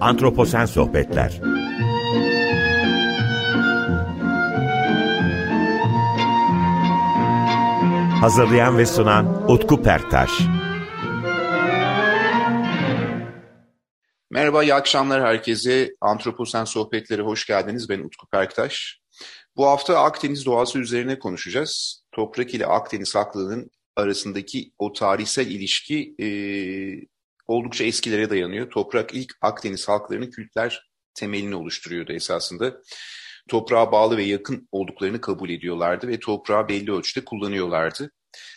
Antroposen Sohbetler Hazırlayan ve sunan Utku Perktaş Merhaba, iyi akşamlar herkese. Antroposen Sohbetleri hoş geldiniz. Ben Utku Perktaş. Bu hafta Akdeniz doğası üzerine konuşacağız. Toprak ile Akdeniz haklılığının arasındaki o tarihsel ilişki e, oldukça eskilere dayanıyor. Toprak ilk Akdeniz halklarının kültler temelini oluşturuyordu esasında. Toprağa bağlı ve yakın olduklarını kabul ediyorlardı ve toprağı belli ölçüde kullanıyorlardı.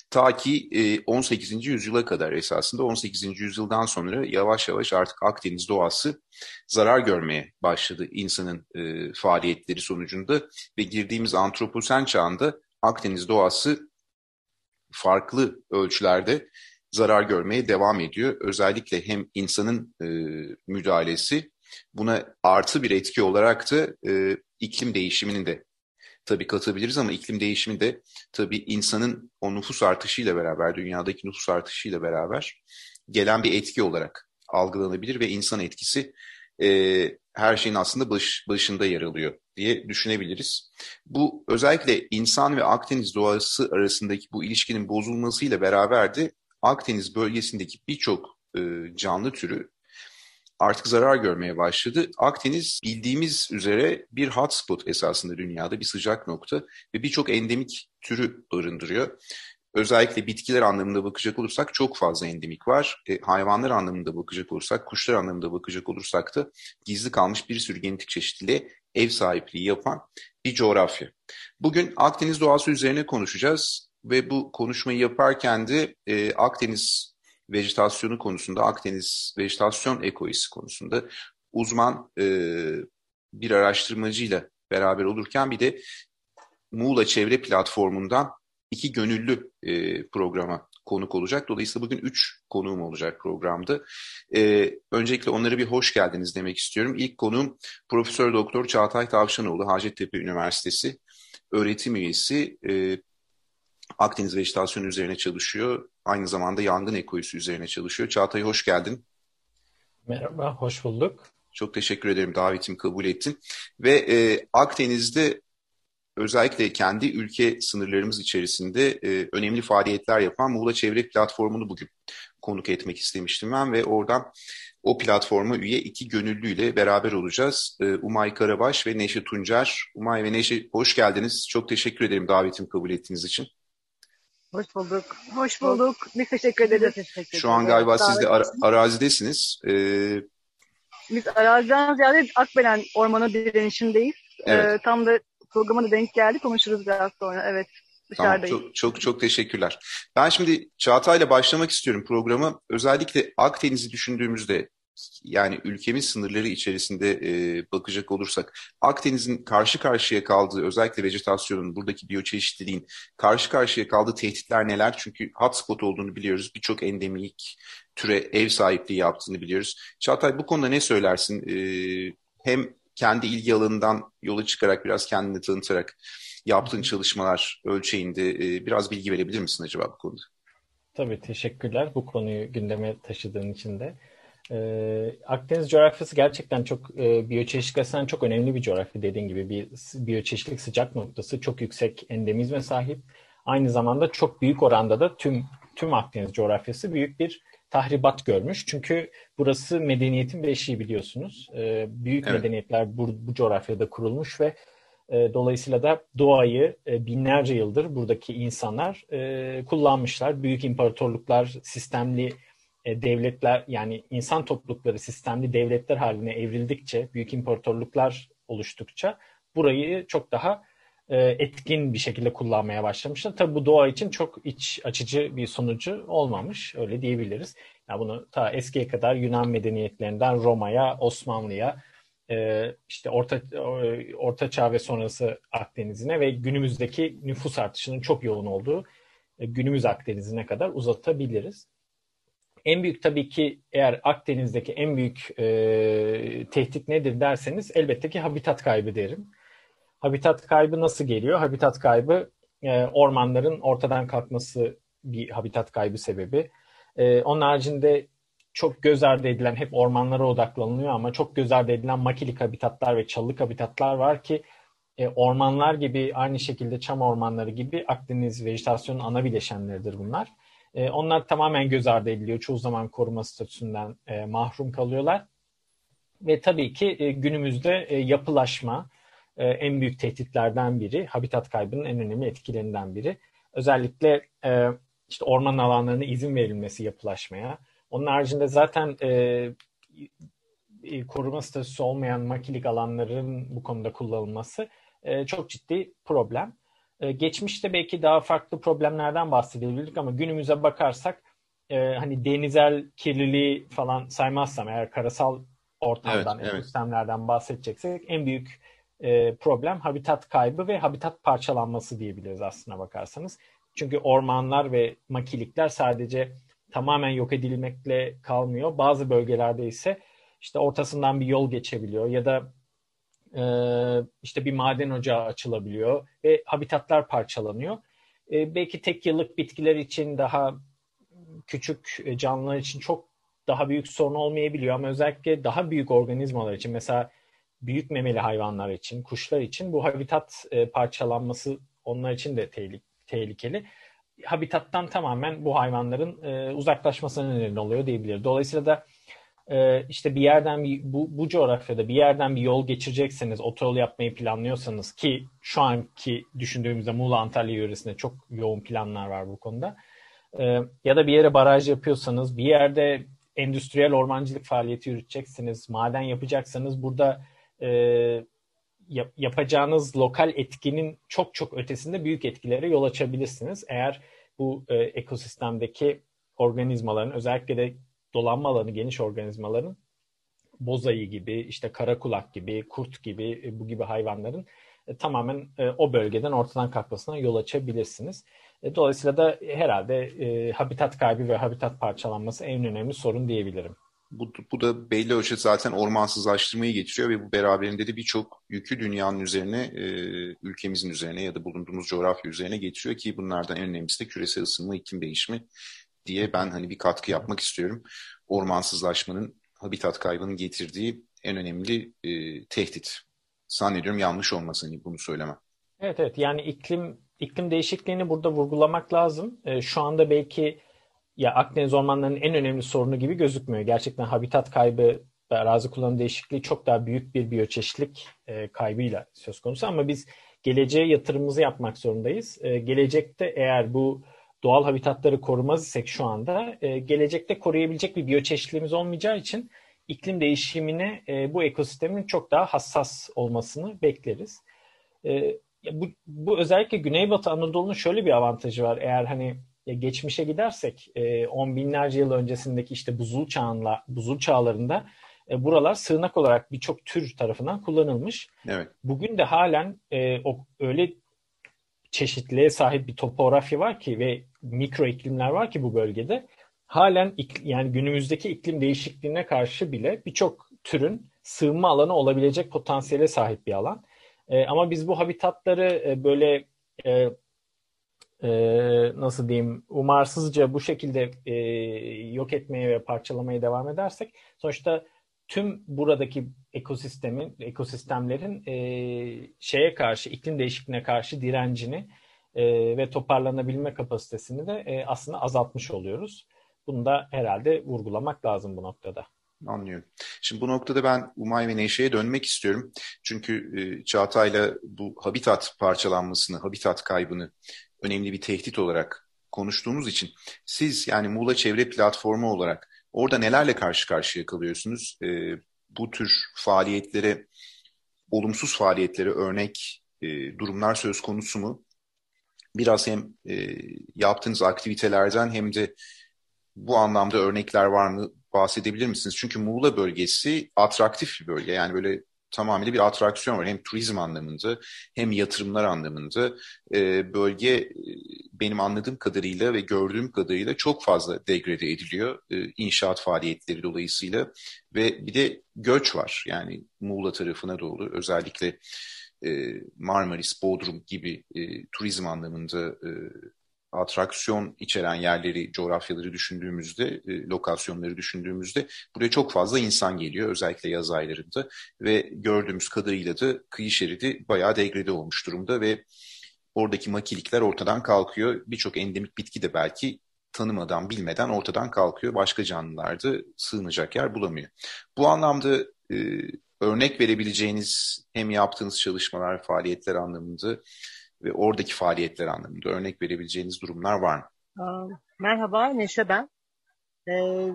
Ta ki 18. yüzyıla kadar esasında 18. yüzyıldan sonra yavaş yavaş artık Akdeniz doğası zarar görmeye başladı insanın e, faaliyetleri sonucunda ve girdiğimiz antroposen çağında Akdeniz doğası farklı ölçülerde zarar görmeye devam ediyor. Özellikle hem insanın e, müdahalesi buna artı bir etki olarak da e, iklim değişiminin de tabii katabiliriz ama iklim değişimi de tabii insanın o nüfus artışıyla beraber, dünyadaki nüfus artışıyla beraber gelen bir etki olarak algılanabilir ve insan etkisi e, her şeyin aslında baş, başında yer alıyor diye düşünebiliriz. Bu özellikle insan ve Akdeniz doğası arasındaki bu ilişkinin bozulmasıyla beraber de Akdeniz bölgesindeki birçok e, canlı türü artık zarar görmeye başladı. Akdeniz bildiğimiz üzere bir hotspot esasında dünyada bir sıcak nokta ve birçok endemik türü barındırıyor. Özellikle bitkiler anlamında bakacak olursak çok fazla endemik var. E, hayvanlar anlamında bakacak olursak, kuşlar anlamında bakacak olursak da gizli kalmış bir sürü genetik çeşitliliğe ev sahipliği yapan bir coğrafya. Bugün Akdeniz doğası üzerine konuşacağız ve bu konuşmayı yaparken de e, Akdeniz vejetasyonu konusunda, Akdeniz vejetasyon ekolojisi konusunda uzman e, bir araştırmacıyla beraber olurken bir de Muğla Çevre Platformu'ndan iki gönüllü e, programa konuk olacak. Dolayısıyla bugün üç konuğum olacak programda. Ee, öncelikle onlara bir hoş geldiniz demek istiyorum. İlk konuğum Profesör Doktor Çağatay Tavşanoğlu, Hacettepe Üniversitesi öğretim üyesi. E, Akdeniz vejetasyonu üzerine çalışıyor. Aynı zamanda yangın ekolojisi üzerine çalışıyor. Çağatay hoş geldin. Merhaba, hoş bulduk. Çok teşekkür ederim davetimi kabul ettin. Ve e, Akdeniz'de özellikle kendi ülke sınırlarımız içerisinde e, önemli faaliyetler yapan Muğla Çevre Platformu'nu bugün konuk etmek istemiştim ben ve oradan o platforma üye iki gönüllüyle beraber olacağız. E, Umay Karabaş ve Neşe Tuncer. Umay ve Neşe hoş geldiniz. Çok teşekkür ederim davetimi kabul ettiğiniz için. Hoş bulduk. Hoş bulduk. Ne teşekkür ederiz. Teşekkür Şu an galiba siz de ar arazidesiniz. Ee... Biz araziden ziyade Akbelen Ormanı direnişindeyiz. Evet. Ee, tam da programa da denk geldi. Konuşuruz biraz sonra. Evet. Dışarıdayız. Tamam, çok, çok çok teşekkürler. Ben şimdi Çağatay'la başlamak istiyorum programı. Özellikle Akdeniz'i düşündüğümüzde yani ülkemiz sınırları içerisinde e, bakacak olursak Akdeniz'in karşı karşıya kaldığı özellikle vejetasyonun buradaki biyoçeşitliliğin karşı karşıya kaldığı tehditler neler? Çünkü hotspot olduğunu biliyoruz. Birçok endemik türe ev sahipliği yaptığını biliyoruz. Çağatay bu konuda ne söylersin? E, hem kendi ilgi alanından yola çıkarak biraz kendini tanıtarak yaptığın çalışmalar ölçeğinde e, biraz bilgi verebilir misin acaba bu konuda? Tabii teşekkürler bu konuyu gündeme taşıdığın için de. Ee, Akdeniz coğrafyası gerçekten çok e, biyoçeşitlik açısından çok önemli bir coğrafya dediğin gibi bir biyoçeşitlik sıcak noktası çok yüksek endemizme sahip. Aynı zamanda çok büyük oranda da tüm tüm Akdeniz coğrafyası büyük bir tahribat görmüş. Çünkü burası medeniyetin beşiği biliyorsunuz. Ee, büyük evet. medeniyetler bu, bu coğrafyada kurulmuş ve e, dolayısıyla da doğayı e, binlerce yıldır buradaki insanlar e, kullanmışlar. Büyük imparatorluklar, sistemli e, devletler yani insan toplulukları sistemli devletler haline evrildikçe, büyük imparatorluklar oluştukça burayı çok daha e, etkin bir şekilde kullanmaya başlamışlar. Tabi bu doğa için çok iç açıcı bir sonucu olmamış, öyle diyebiliriz. Yani bunu ta eskiye kadar Yunan medeniyetlerinden Roma'ya, Osmanlı'ya, e, işte Orta Orta Çağ ve sonrası Akdeniz'ine ve günümüzdeki nüfus artışının çok yoğun olduğu günümüz Akdeniz'ine kadar uzatabiliriz. En büyük tabii ki eğer Akdeniz'deki en büyük e, tehdit nedir derseniz elbette ki habitat kaybı derim. Habitat kaybı nasıl geliyor? Habitat kaybı e, ormanların ortadan kalkması bir habitat kaybı sebebi. E, onun haricinde çok göz ardı edilen, hep ormanlara odaklanılıyor ama çok göz ardı edilen makilik habitatlar ve çalılık habitatlar var ki e, ormanlar gibi aynı şekilde çam ormanları gibi Akdeniz vejetasyonun ana bileşenleridir bunlar. E, onlar tamamen göz ardı ediliyor. Çoğu zaman koruma statüsünden e, mahrum kalıyorlar. Ve tabii ki e, günümüzde e, yapılaşma e, en büyük tehditlerden biri, habitat kaybının en önemli etkilerinden biri. Özellikle e, işte orman alanlarına izin verilmesi yapılaşmaya. Onun haricinde zaten e, e, koruma statüsü olmayan makilik alanların bu konuda kullanılması e, çok ciddi problem. E, geçmişte belki daha farklı problemlerden bahsedebilirdik ama günümüze bakarsak e, hani denizel kirliliği falan saymazsam eğer karasal ortamdan, evet, ekosistemlerden evet. bahsedeceksek en büyük e, problem habitat kaybı ve habitat parçalanması diyebiliriz aslına bakarsanız. Çünkü ormanlar ve makilikler sadece tamamen yok edilmekle kalmıyor. Bazı bölgelerde ise işte ortasından bir yol geçebiliyor ya da e, işte bir maden ocağı açılabiliyor ve habitatlar parçalanıyor. E, belki tek yıllık bitkiler için daha küçük canlılar için çok daha büyük sorun olmayabiliyor ama özellikle daha büyük organizmalar için mesela büyük memeli hayvanlar için, kuşlar için bu habitat e, parçalanması onlar için de tehlik tehlikeli. Habitattan tamamen bu hayvanların e, uzaklaşmasına neden oluyor diyebilir. Dolayısıyla da e, işte bir yerden bir, bu, bu coğrafyada bir yerden bir yol geçirecekseniz, otoyol yapmayı planlıyorsanız ki şu anki düşündüğümüzde Muğla Antalya yöresinde çok yoğun planlar var bu konuda. E, ya da bir yere baraj yapıyorsanız, bir yerde endüstriyel ormancılık faaliyeti yürüteceksiniz, maden yapacaksanız burada e, yap, yapacağınız lokal etkinin çok çok ötesinde büyük etkilere yol açabilirsiniz. Eğer bu e, ekosistemdeki organizmaların özellikle de dolanma alanı geniş organizmaların bozayı gibi, işte kara kulak gibi, kurt gibi, e, bu gibi hayvanların e, tamamen e, o bölgeden ortadan kalkmasına yol açabilirsiniz. Dolayısıyla da herhalde habitat kaybı ve habitat parçalanması en önemli sorun diyebilirim. Bu, bu da belli ölçüde zaten ormansızlaştırmayı getiriyor ve bu beraberinde de birçok yükü dünyanın üzerine, e, ülkemizin üzerine ya da bulunduğumuz coğrafya üzerine getiriyor ki bunlardan en önemlisi de küresel ısınma, iklim değişimi diye ben hani bir katkı yapmak istiyorum. Ormansızlaşmanın, habitat kaybının getirdiği en önemli e, tehdit. Zannediyorum yanlış olmasın bunu söylemem. Evet evet yani iklim iklim değişikliğini burada vurgulamak lazım. E, şu anda belki ya Akdeniz ormanlarının en önemli sorunu gibi gözükmüyor. Gerçekten habitat kaybı ve arazi kullanım değişikliği çok daha büyük bir biyoçeşitlik e, kaybıyla söz konusu ama biz geleceğe yatırımımızı yapmak zorundayız. E, gelecekte eğer bu doğal habitatları korumaz isek şu anda e, gelecekte koruyabilecek bir biyoçeşitliğimiz olmayacağı için iklim değişimine e, bu ekosistemin çok daha hassas olmasını bekleriz. E, bu, bu özellikle Güneybatı Anadolu'nun şöyle bir avantajı var. Eğer hani geçmişe gidersek e, on binlerce yıl öncesindeki işte buzul çağınla buzul çağlarında e, buralar sığınak olarak birçok tür tarafından kullanılmış. Evet. Bugün de halen e, o öyle çeşitliliğe sahip bir topografya var ki ve mikro iklimler var ki bu bölgede halen yani günümüzdeki iklim değişikliğine karşı bile birçok türün sığınma alanı olabilecek potansiyele sahip bir alan. E, ama biz bu habitatları e, böyle e, e, nasıl diyeyim umarsızca bu şekilde e, yok etmeye ve parçalamaya devam edersek sonuçta tüm buradaki ekosistemin ekosistemlerin e, şeye karşı iklim değişikliğine karşı direncini e, ve toparlanabilme kapasitesini de e, aslında azaltmış oluyoruz. Bunu da herhalde vurgulamak lazım bu noktada. Anlıyorum. Şimdi bu noktada ben Umay ve Neşe'ye dönmek istiyorum. Çünkü e, Çağatay'la bu habitat parçalanmasını, habitat kaybını önemli bir tehdit olarak konuştuğumuz için siz yani Muğla Çevre Platformu olarak orada nelerle karşı karşıya kalıyorsunuz? E, bu tür faaliyetlere, olumsuz faaliyetlere örnek e, durumlar söz konusu mu? Biraz hem e, yaptığınız aktivitelerden hem de bu anlamda örnekler var mı bahsedebilir misiniz? Çünkü Muğla bölgesi atraktif bir bölge. Yani böyle tamamıyla bir atraksiyon var. Hem turizm anlamında hem yatırımlar anlamında. E, bölge benim anladığım kadarıyla ve gördüğüm kadarıyla çok fazla degrede ediliyor. E, inşaat faaliyetleri dolayısıyla. Ve bir de göç var. Yani Muğla tarafına doğru özellikle e, Marmaris, Bodrum gibi e, turizm anlamında e, atraksiyon içeren yerleri, coğrafyaları düşündüğümüzde, e, lokasyonları düşündüğümüzde buraya çok fazla insan geliyor özellikle yaz aylarında ve gördüğümüz kadarıyla da kıyı şeridi bayağı degrede olmuş durumda ve oradaki makilikler ortadan kalkıyor. Birçok endemik bitki de belki tanımadan, bilmeden ortadan kalkıyor. Başka canlılar da sığınacak yer bulamıyor. Bu anlamda e, örnek verebileceğiniz hem yaptığınız çalışmalar, faaliyetler anlamında ve oradaki faaliyetler anlamında örnek verebileceğiniz durumlar var mı? Merhaba, Neşe ben. Ee,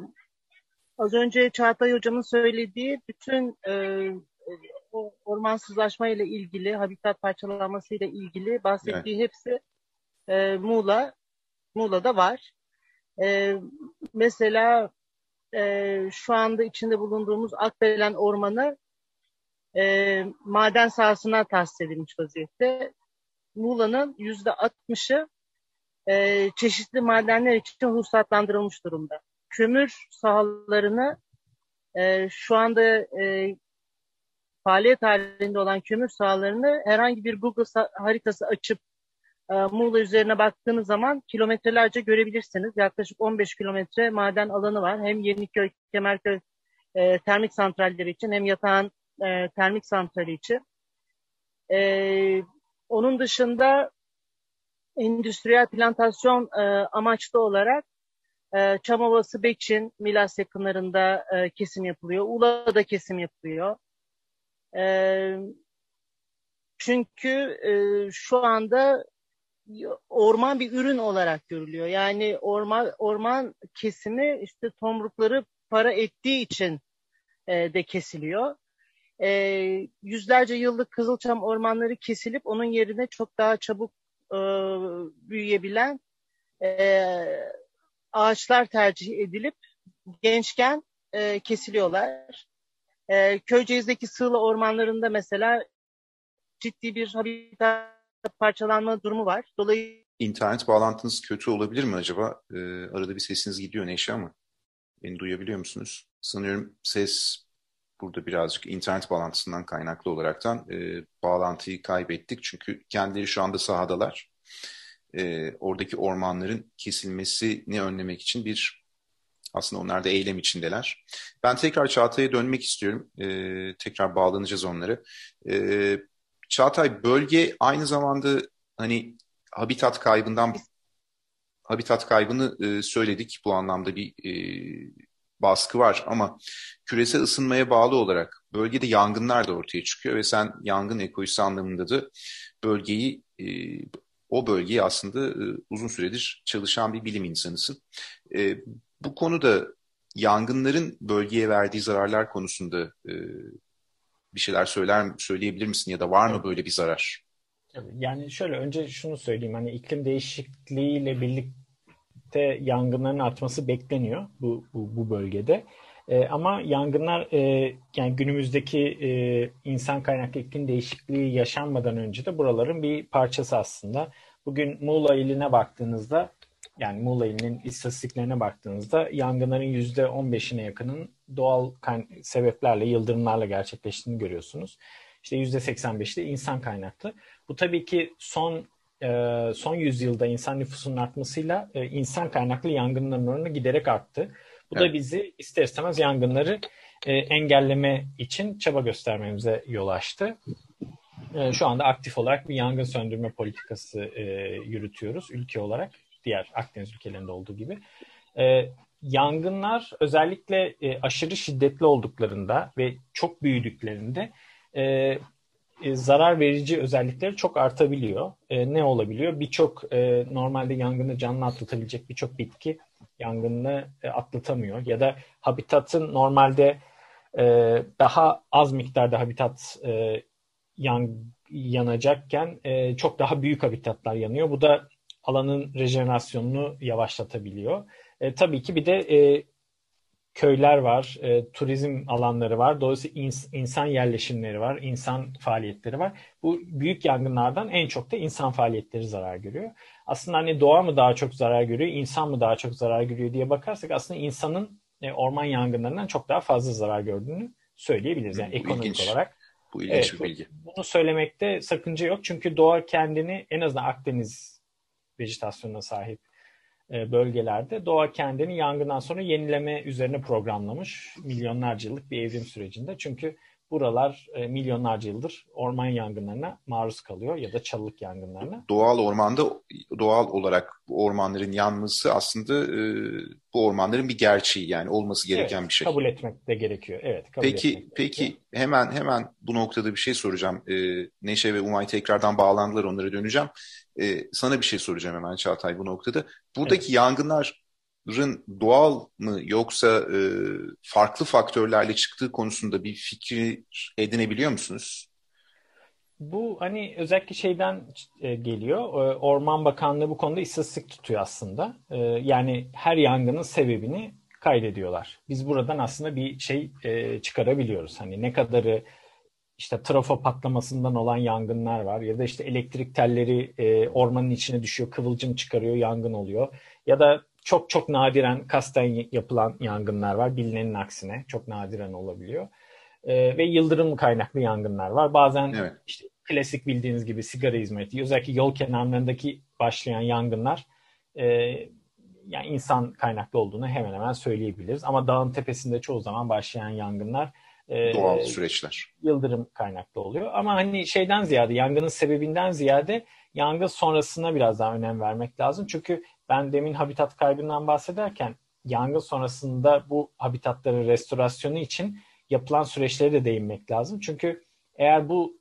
az önce Çağatay Hocam'ın söylediği bütün e, o ormansızlaşma ile ilgili, habitat parçalanması ile ilgili bahsettiği evet. hepsi e, Muğla, Muğla'da var. E, mesela e, şu anda içinde bulunduğumuz Akbelen Ormanı e, maden sahasına tahsis edilmiş vaziyette. Muğla'nın yüzde altmışı e, çeşitli madenler için ruhsatlandırılmış durumda. Kömür sahalarını e, şu anda e, faaliyet halinde olan kömür sahalarını herhangi bir Google haritası açıp e, Muğla üzerine baktığınız zaman kilometrelerce görebilirsiniz. Yaklaşık 15 kilometre maden alanı var. Hem Yeniköy, Kemerköy e, termik santralleri için hem Yatağan e, termik santrali için. E, onun dışında endüstriyel plantasyon e, amaçlı olarak e, Çamovası Beçin, Milas yakınlarında e, kesim yapılıyor. Ula'da kesim yapılıyor. E, çünkü e, şu anda orman bir ürün olarak görülüyor. Yani orman orman kesimi işte tomrukları para ettiği için e, de kesiliyor. E, yüzlerce yıllık Kızılçam ormanları kesilip onun yerine çok daha çabuk e, büyüyebilen e, ağaçlar tercih edilip gençken e, kesiliyorlar. E, Köyceğiz'deki sığla ormanlarında mesela ciddi bir habitat parçalanma durumu var. Dolayısıyla İnternet bağlantınız kötü olabilir mi acaba? Ee, arada bir sesiniz gidiyor Neşe ama beni duyabiliyor musunuz? Sanıyorum ses burada birazcık internet bağlantısından kaynaklı olaraktan e, bağlantıyı kaybettik. Çünkü kendileri şu anda sahadalar. E, oradaki ormanların kesilmesini önlemek için bir aslında onlar da eylem içindeler. Ben tekrar Çağatay'a dönmek istiyorum. E, tekrar bağlanacağız onları. E, Çağatay bölge aynı zamanda hani habitat kaybından habitat kaybını e, söyledik. Bu anlamda bir e, baskı var ama küresel ısınmaya bağlı olarak bölgede yangınlar da ortaya çıkıyor ve sen yangın ekolojisi anlamında da bölgeyi e, o bölgeyi aslında e, uzun süredir çalışan bir bilim insanısın. E, bu konuda yangınların bölgeye verdiği zararlar konusunda e, bir şeyler söyler söyleyebilir misin ya da var mı böyle bir zarar? Yani şöyle önce şunu söyleyeyim hani iklim değişikliğiyle birlikte yangınların artması bekleniyor bu bu, bu bölgede. Ee, ama yangınlar e, yani günümüzdeki e, insan kaynaklı iklim değişikliği yaşanmadan önce de buraların bir parçası aslında. Bugün Muğla iline baktığınızda yani Muğla ilinin istatistiklerine baktığınızda yangınların %15'ine yakının doğal sebeplerle, yıldırımlarla gerçekleştiğini görüyorsunuz. İşte %85'de insan kaynaklı. Bu tabii ki son e, son yüzyılda insan nüfusunun artmasıyla e, insan kaynaklı yangınların oranı giderek arttı. Bu evet. da bizi ister istemez yangınları e, engelleme için çaba göstermemize yol açtı. Şu anda aktif olarak bir yangın söndürme politikası yürütüyoruz ülke olarak diğer Akdeniz ülkelerinde olduğu gibi. E, yangınlar özellikle e, aşırı şiddetli olduklarında ve çok büyüdüklerinde e, e, zarar verici özellikleri çok artabiliyor. E, ne olabiliyor? Birçok e, normalde yangını canlı atlatabilecek birçok bitki yangını e, atlatamıyor. Ya da habitatın normalde e, daha az miktarda habitat e, yan, yanacakken e, çok daha büyük habitatlar yanıyor. Bu da alanın rejenerasyonunu yavaşlatabiliyor. E, tabii ki bir de e, köyler var, e, turizm alanları var. Dolayısıyla ins, insan yerleşimleri var, insan faaliyetleri var. Bu büyük yangınlardan en çok da insan faaliyetleri zarar görüyor. Aslında hani doğa mı daha çok zarar görüyor, insan mı daha çok zarar görüyor diye bakarsak aslında insanın e, orman yangınlarından çok daha fazla zarar gördüğünü söyleyebiliriz. Yani ekonomik ilginç. olarak. Bu ilginç evet, bir bilgi. Bunu söylemekte sakınca yok. Çünkü doğa kendini en azından Akdeniz vejetasyona sahip bölgelerde doğa kendini yangından sonra yenileme üzerine programlamış milyonlarca yıllık bir evrim sürecinde. Çünkü buralar e, milyonlarca yıldır orman yangınlarına maruz kalıyor ya da çalılık yangınlarına. Doğal ormanda doğal olarak bu ormanların yanması aslında e, bu ormanların bir gerçeği yani olması gereken evet, bir şey. Kabul etmek de gerekiyor. Evet. Kabul peki etmek peki gerekiyor. hemen hemen bu noktada bir şey soracağım. E, Neşe ve Umay tekrardan bağlandılar onlara döneceğim. E, sana bir şey soracağım hemen Çağatay bu noktada. Buradaki evet. yangınlar doğal mı yoksa e, farklı faktörlerle çıktığı konusunda bir fikri edinebiliyor musunuz? Bu hani özellikle şeyden e, geliyor. E, Orman Bakanlığı bu konuda istatistik tutuyor aslında. E, yani her yangının sebebini kaydediyorlar. Biz buradan aslında bir şey e, çıkarabiliyoruz. Hani ne kadarı işte trafo patlamasından olan yangınlar var ya da işte elektrik telleri e, ormanın içine düşüyor, kıvılcım çıkarıyor, yangın oluyor. Ya da çok çok nadiren kasten yapılan yangınlar var. Bilinenin aksine çok nadiren olabiliyor. Ee, ve yıldırım kaynaklı yangınlar var. Bazen evet. işte klasik bildiğiniz gibi sigara hizmeti, özellikle yol kenarlarındaki başlayan yangınlar e, yani insan kaynaklı olduğunu hemen hemen söyleyebiliriz. Ama dağın tepesinde çoğu zaman başlayan yangınlar e, doğal süreçler. Yıldırım kaynaklı oluyor. Ama hani şeyden ziyade, yangının sebebinden ziyade yangın sonrasına biraz daha önem vermek lazım. Çünkü ben demin habitat kaybından bahsederken yangın sonrasında bu habitatların restorasyonu için yapılan süreçlere de değinmek lazım. Çünkü eğer bu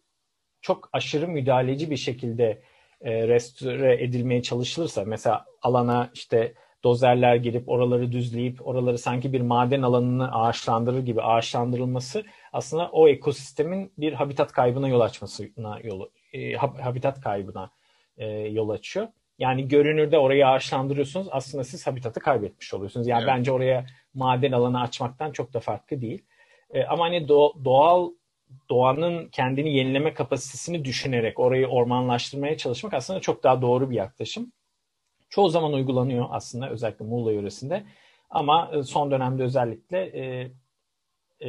çok aşırı müdahaleci bir şekilde e, restore edilmeye çalışılırsa mesela alana işte dozerler girip oraları düzleyip oraları sanki bir maden alanını ağaçlandırır gibi ağaçlandırılması aslında o ekosistemin bir habitat kaybına yol açmasına yol e, habitat kaybına e, yol açıyor. Yani görünürde orayı ağaçlandırıyorsunuz. Aslında siz habitatı kaybetmiş oluyorsunuz. Yani evet. bence oraya maden alanı açmaktan çok da farklı değil. E, ama hani do- doğal doğanın kendini yenileme kapasitesini düşünerek orayı ormanlaştırmaya çalışmak aslında çok daha doğru bir yaklaşım. Çoğu zaman uygulanıyor aslında özellikle Muğla yöresinde. Ama e, son dönemde özellikle e,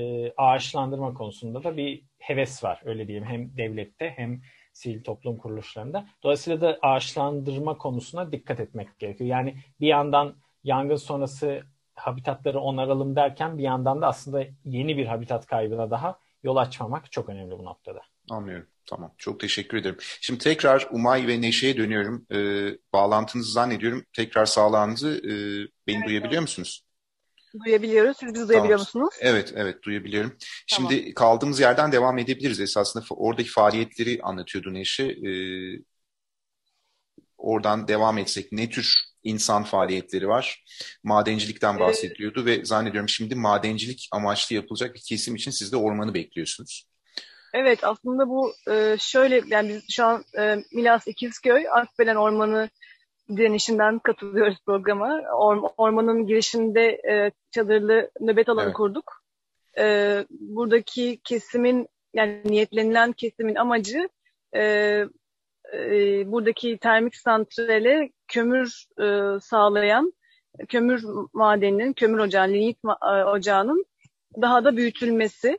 e, ağaçlandırma konusunda da bir heves var öyle diyeyim. Hem devlette hem sivil toplum kuruluşlarında. Dolayısıyla da ağaçlandırma konusuna dikkat etmek gerekiyor. Yani bir yandan yangın sonrası habitatları onaralım derken bir yandan da aslında yeni bir habitat kaybına daha yol açmamak çok önemli bu noktada. Anlıyorum. Tamam. Çok teşekkür ederim. Şimdi tekrar Umay ve Neşe'ye dönüyorum. Ee, bağlantınızı zannediyorum. Tekrar sağlağınızı e, beni evet, duyabiliyor evet. musunuz? Duyabiliyoruz. Siz bizi duyabiliyor tamam. musunuz? Evet, evet duyabiliyorum. Şimdi tamam. kaldığımız yerden devam edebiliriz. Esasında oradaki faaliyetleri anlatıyordu Neşe. Ee, oradan devam etsek ne tür insan faaliyetleri var? Madencilikten bahsediliyordu evet. ve zannediyorum şimdi madencilik amaçlı yapılacak bir kesim için siz de ormanı bekliyorsunuz. Evet aslında bu şöyle yani biz şu an Milas İkizköy Akbelen Ormanı direnişinden katılıyoruz programa. ormanın girişinde çadırlı nöbet alanı evet. kurduk. buradaki kesimin yani niyetlenilen kesimin amacı buradaki termik santrale kömür sağlayan kömür madeninin, kömür ocağı, lignit ocağının daha da büyütülmesi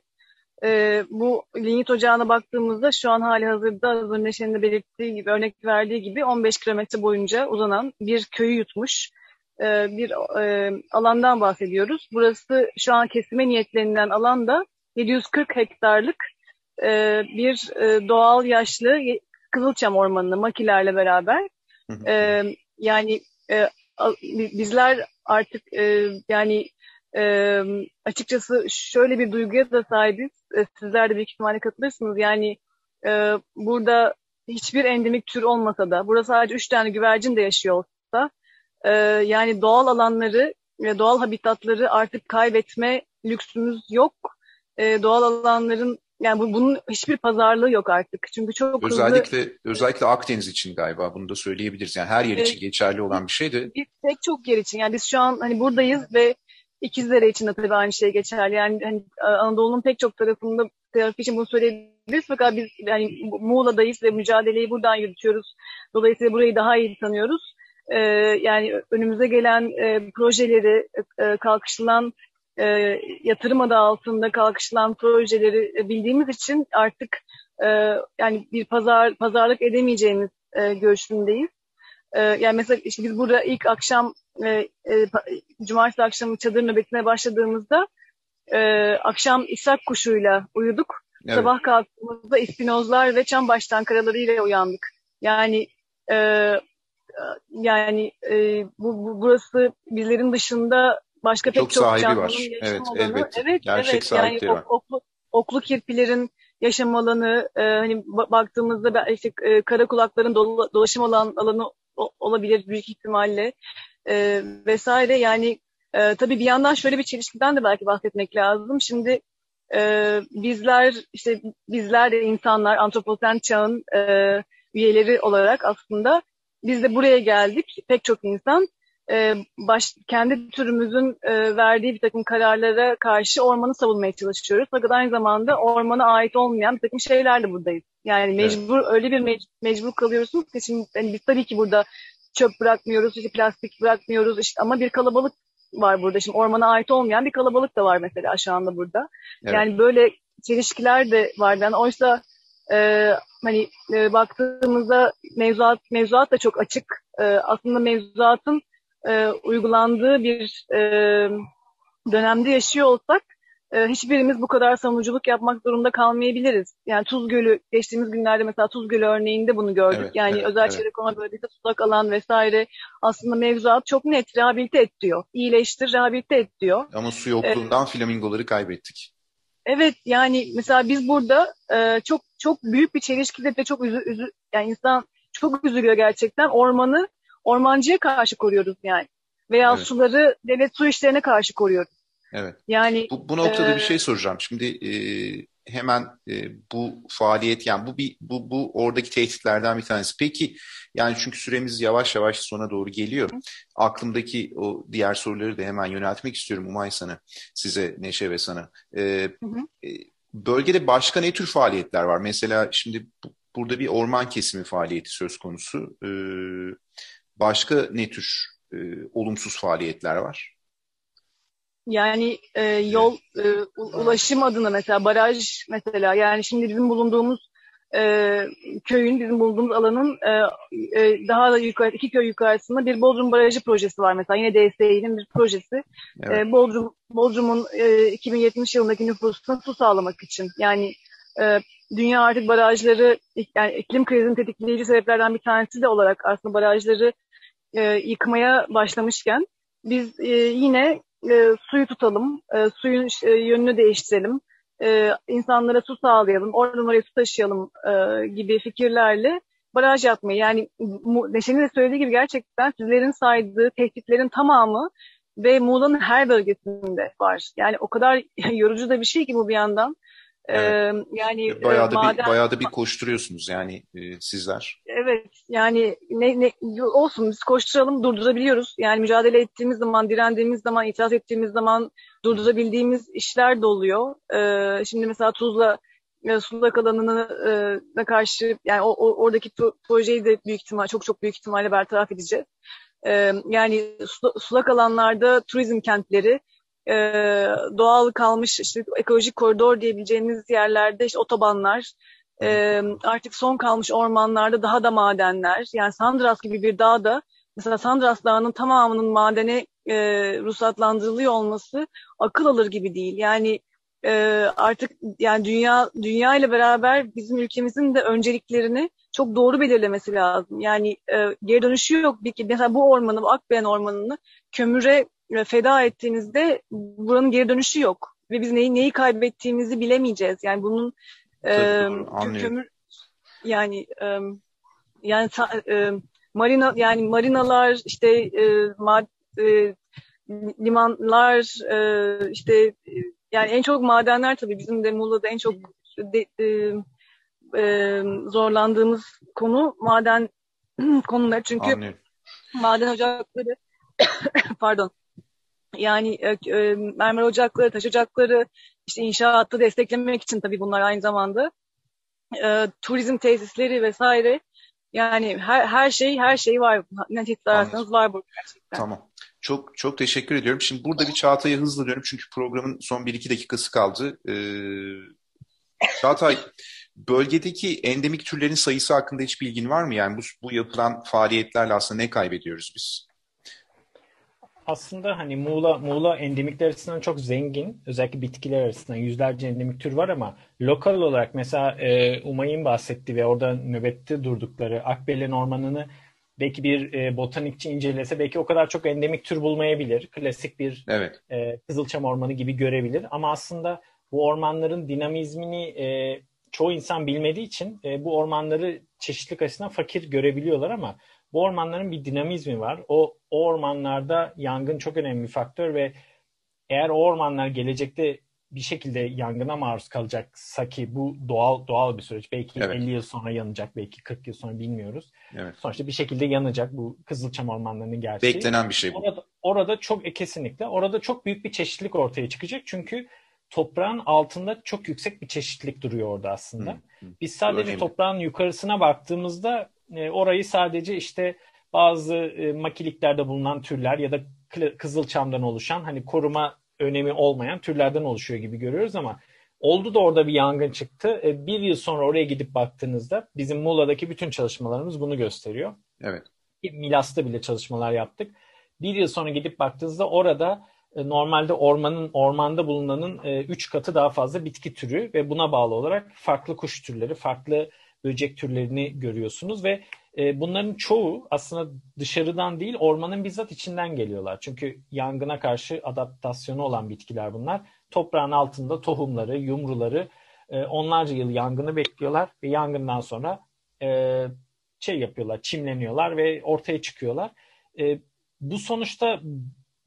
e, bu lignit ocağına baktığımızda şu an hali hazırda az önce Neşe'nin de belirttiği gibi, örnek verdiği gibi 15 kilometre boyunca uzanan bir köyü yutmuş e, bir e, alandan bahsediyoruz. Burası şu an kesime niyetlenilen alanda 740 hektarlık e, bir e, doğal yaşlı Kızılçam Ormanı'nı makilerle beraber. E, yani e, bizler artık e, yani e, açıkçası şöyle bir duyguya da sahibiz. E, sizler de büyük ihtimalle katılırsınız. Yani e, burada hiçbir endemik tür olmasa da, burada sadece üç tane güvercin de yaşıyor olsa, e, yani doğal alanları ve doğal habitatları artık kaybetme lüksümüz yok. E, doğal alanların yani bu, bunun hiçbir pazarlığı yok artık. Çünkü çok özellikle hızlı... özellikle Akdeniz için galiba bunu da söyleyebiliriz. Yani her yer için geçerli olan bir şey de. Bir tek çok yer için. Yani biz şu an hani buradayız ve İkizlere için de tabii aynı şey geçerli. Yani hani Anadolu'nun pek çok tarafında tarafı için bunu söyleyebiliriz. Fakat biz yani Muğla'dayız ve mücadeleyi buradan yürütüyoruz. Dolayısıyla burayı daha iyi tanıyoruz. Ee, yani önümüze gelen e, projeleri, e, kalkışılan e, yatırım adı altında kalkışılan projeleri bildiğimiz için artık e, yani bir pazar pazarlık edemeyeceğimiz e, görüşündeyiz. E, yani mesela işte biz burada ilk akşam e, e, cumartesi akşamı çadır nöbetine başladığımızda e, akşam İshak kuşuyla uyuduk. Evet. Sabah kalktığımızda ispinozlar ve çam baştan karalarıyla uyandık. Yani e, yani e, bu, bu burası bizlerin dışında başka pek çok, çok canlının var. evet, alanı. Elbette. Evet, Gerçek evet. Yani var. oklu, oklu kirpilerin yaşam alanı, e, hani baktığımızda işte e, kara kulakların dola, dolaşım alan, alanı olabilir büyük ihtimalle e, vesaire. Yani e, tabii bir yandan şöyle bir çelişkiden de belki bahsetmek lazım. Şimdi e, bizler işte bizler de insanlar antroposen çağın e, üyeleri olarak aslında biz de buraya geldik. Pek çok insan e, baş, kendi türümüzün e, verdiği bir takım kararlara karşı ormanı savunmaya çalışıyoruz. Fakat aynı zamanda ormana ait olmayan bir takım şeylerle buradayız. Yani mecbur evet. öyle bir mec, mecbur kalıyorsunuz ki şimdi yani biz tabii ki burada çöp bırakmıyoruz, işte plastik bırakmıyoruz işte ama bir kalabalık var burada. Şimdi ormana ait olmayan bir kalabalık da var mesela aşağında burada. Evet. Yani böyle çelişkiler de var. Yani oysa e, hani e, baktığımızda mevzuat mevzuat da çok açık. E, aslında mevzuatın e, uygulandığı bir e, dönemde yaşıyor olsak e, hiçbirimiz bu kadar savunuculuk yapmak zorunda kalmayabiliriz. Yani Tuz Gölü geçtiğimiz günlerde mesela Tuz Gölü örneğinde bunu gördük. Evet, yani evet, özel evet. çevre konu bölgesi sulak alan vesaire aslında mevzuat çok net rehabilite et diyor. İyileştir, rehabilite et diyor. Ama su yokluğundan ee, flamingoları kaybettik. Evet yani mesela biz burada e, çok çok büyük bir çelişkide ve çok üzü, üzü yani insan çok üzülüyor gerçekten. Ormanı ormancıya karşı koruyoruz yani. Veya evet. suları devlet su işlerine karşı koruyoruz. Evet. Yani bu, bu noktada e, bir şey soracağım. Şimdi e, hemen e, bu faaliyet yani bu bir bu bu oradaki tehditlerden bir tanesi. Peki yani çünkü süremiz yavaş yavaş sona doğru geliyor. Aklımdaki o diğer soruları da hemen yöneltmek istiyorum Umay sana, size Neşe ve sana. E, hı hı. E, bölgede başka ne tür faaliyetler var? Mesela şimdi bu, burada bir orman kesimi faaliyeti söz konusu. E, başka ne tür e, olumsuz faaliyetler var? Yani e, yol e, ulaşım adına mesela baraj mesela yani şimdi bizim bulunduğumuz e, köyün bizim bulunduğumuz alanın e, e, daha da yukarı iki köy yukarısında bir Bodrum Barajı projesi var mesela yine DSİ'nin bir projesi. Evet. E, Bodrum Bodrum'un e, 2070 yılındaki nüfusuna su sağlamak için yani e, dünya artık barajları yani iklim krizinin tetikleyici sebeplerden bir tanesi de olarak aslında barajları e, yıkmaya başlamışken biz e, yine e, suyu tutalım, e, suyun e, yönünü değiştirelim, e, insanlara su sağlayalım, oradan oraya su taşıyalım e, gibi fikirlerle baraj yapmayı. Yani Neşe'nin de söylediği gibi gerçekten sizlerin saydığı tehditlerin tamamı ve Muğla'nın her bölgesinde var. Yani o kadar yorucu da bir şey ki bu bir yandan. Evet. yani bayağı da maden... bir bayağı da bir koşturuyorsunuz yani e, sizler. Evet. Yani ne, ne olsun biz koşturalım durdurabiliyoruz. Yani mücadele ettiğimiz zaman, direndiğimiz zaman, itiraz ettiğimiz zaman durdurabildiğimiz işler de oluyor. Ee, şimdi mesela Tuzla e, sulak alanına e, karşı yani o, o oradaki projeyi de büyük ihtimal çok çok büyük ihtimalle bertaraf edeceğiz. Ee, yani sulak alanlarda turizm kentleri e, doğal kalmış işte ekolojik koridor diyebileceğimiz yerlerde işte otobanlar, e, artık son kalmış ormanlarda daha da madenler. Yani Sandras gibi bir dağda mesela Sandras Dağı'nın tamamının madene e, ruhsatlandırılıyor olması akıl alır gibi değil. Yani e, artık yani dünya dünya ile beraber bizim ülkemizin de önceliklerini çok doğru belirlemesi lazım. Yani e, geri dönüşü yok. Bir, mesela bu ormanı, bu Akbeyen ormanını kömüre feda ettiğinizde buranın geri dönüşü yok. Ve biz neyi, neyi kaybettiğimizi bilemeyeceğiz. Yani bunun Tabii, e, kömür yani e, yani e, marina yani marinalar işte e, mad, e, limanlar e, işte yani en çok madenler tabii bizim de Muğla'da en çok de, e, e, zorlandığımız konu maden konular çünkü Anlıyorum. maden ocakları pardon yani e, e, mermer ocakları, taş ocakları, işte inşaatı desteklemek için tabii bunlar aynı zamanda e, turizm tesisleri vesaire. Yani her, her şey her şey var. Ne tehdit ararsanız var burada gerçekten. Tamam. Çok çok teşekkür ediyorum. Şimdi burada bir Çağatay'a hızlı dönüyorum çünkü programın son 1-2 dakikası kaldı. Ee, Çağatay, bölgedeki endemik türlerin sayısı hakkında hiç bilgin var mı? Yani bu, bu yapılan faaliyetlerle aslında ne kaybediyoruz biz? Aslında hani Muğla, Muğla endemikler açısından çok zengin. Özellikle bitkiler açısından yüzlerce endemik tür var ama lokal olarak mesela e, Umay'ın bahsettiği ve orada nöbette durdukları Akbelen Ormanı'nı belki bir e, botanikçi incelese belki o kadar çok endemik tür bulmayabilir. Klasik bir evet. e, Kızılçam Ormanı gibi görebilir. Ama aslında bu ormanların dinamizmini e, çoğu insan bilmediği için e, bu ormanları çeşitlilik açısından fakir görebiliyorlar ama bu ormanların bir dinamizmi var. O, o ormanlarda yangın çok önemli bir faktör ve eğer o ormanlar gelecekte bir şekilde yangına maruz kalacaksa ki bu doğal doğal bir süreç. Belki evet. 50 yıl sonra yanacak, belki 40 yıl sonra bilmiyoruz. Evet. Sonuçta bir şekilde yanacak bu Kızılçam ormanlarının gerçeği. Beklenen bir şey bu. Orada, orada çok e, kesinlikle orada çok büyük bir çeşitlilik ortaya çıkacak. Çünkü toprağın altında çok yüksek bir çeşitlilik duruyor orada aslında. Hı, hı. Biz sadece toprağın yukarısına baktığımızda e, orayı sadece işte bazı e, makiliklerde bulunan türler ya da kızılçamdan oluşan hani koruma önemi olmayan türlerden oluşuyor gibi görüyoruz ama oldu da orada bir yangın çıktı. E, bir yıl sonra oraya gidip baktığınızda bizim Muğla'daki bütün çalışmalarımız bunu gösteriyor. Evet. Milas'ta bile çalışmalar yaptık. Bir yıl sonra gidip baktığınızda orada normalde ormanın ormanda bulunanın 3 e, katı daha fazla bitki türü ve buna bağlı olarak farklı kuş türleri, farklı böcek türlerini görüyorsunuz ve e, bunların çoğu aslında dışarıdan değil ormanın bizzat içinden geliyorlar. Çünkü yangına karşı adaptasyonu olan bitkiler bunlar. Toprağın altında tohumları, yumruları onlarca yıl yangını bekliyorlar ve yangından sonra şey yapıyorlar, çimleniyorlar ve ortaya çıkıyorlar. Bu sonuçta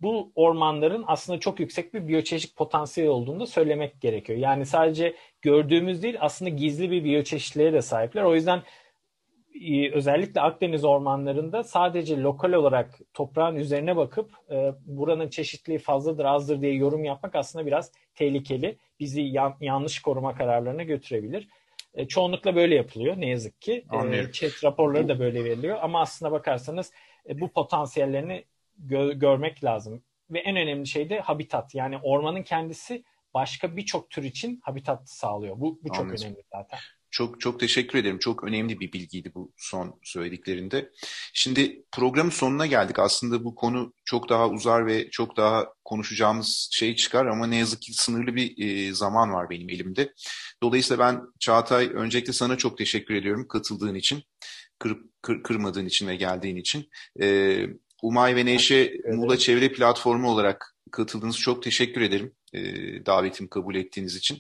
bu ormanların aslında çok yüksek bir biyoçeşitlik potansiyeli olduğunu da söylemek gerekiyor. Yani sadece gördüğümüz değil aslında gizli bir biyoçeşitliğe de sahipler. O yüzden e, özellikle Akdeniz ormanlarında sadece lokal olarak toprağın üzerine bakıp e, buranın çeşitliliği fazladır azdır diye yorum yapmak aslında biraz tehlikeli. Bizi yan, yanlış koruma kararlarına götürebilir. E, çoğunlukla böyle yapılıyor ne yazık ki. Anlıyorum. E, chat raporları da böyle veriliyor ama aslına bakarsanız e, bu potansiyellerini gö- görmek lazım. Ve en önemli şey de habitat. Yani ormanın kendisi başka birçok tür için habitat sağlıyor. Bu, bu çok Anladım. önemli zaten. Çok çok teşekkür ederim. Çok önemli bir bilgiydi bu son söylediklerinde. Şimdi programın sonuna geldik. Aslında bu konu çok daha uzar ve çok daha konuşacağımız şey çıkar ama ne yazık ki sınırlı bir e, zaman var benim elimde. Dolayısıyla ben Çağatay öncelikle sana çok teşekkür ediyorum katıldığın için, kır, kır, kırmadığın için ve geldiğin için. E, Umay ve Neşe. Muğla Çevre Platformu olarak katıldığınız çok teşekkür ederim e, davetimi kabul ettiğiniz için.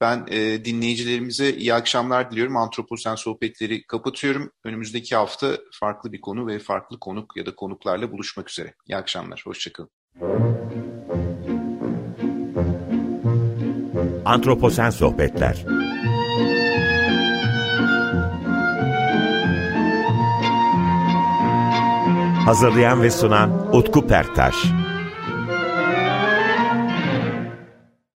Ben e, dinleyicilerimize iyi akşamlar diliyorum. Antroposen sohbetleri kapatıyorum. Önümüzdeki hafta farklı bir konu ve farklı konuk ya da konuklarla buluşmak üzere. İyi akşamlar, hoşçakalın. Antroposen Sohbetler Hazırlayan ve sunan Utku Perktaş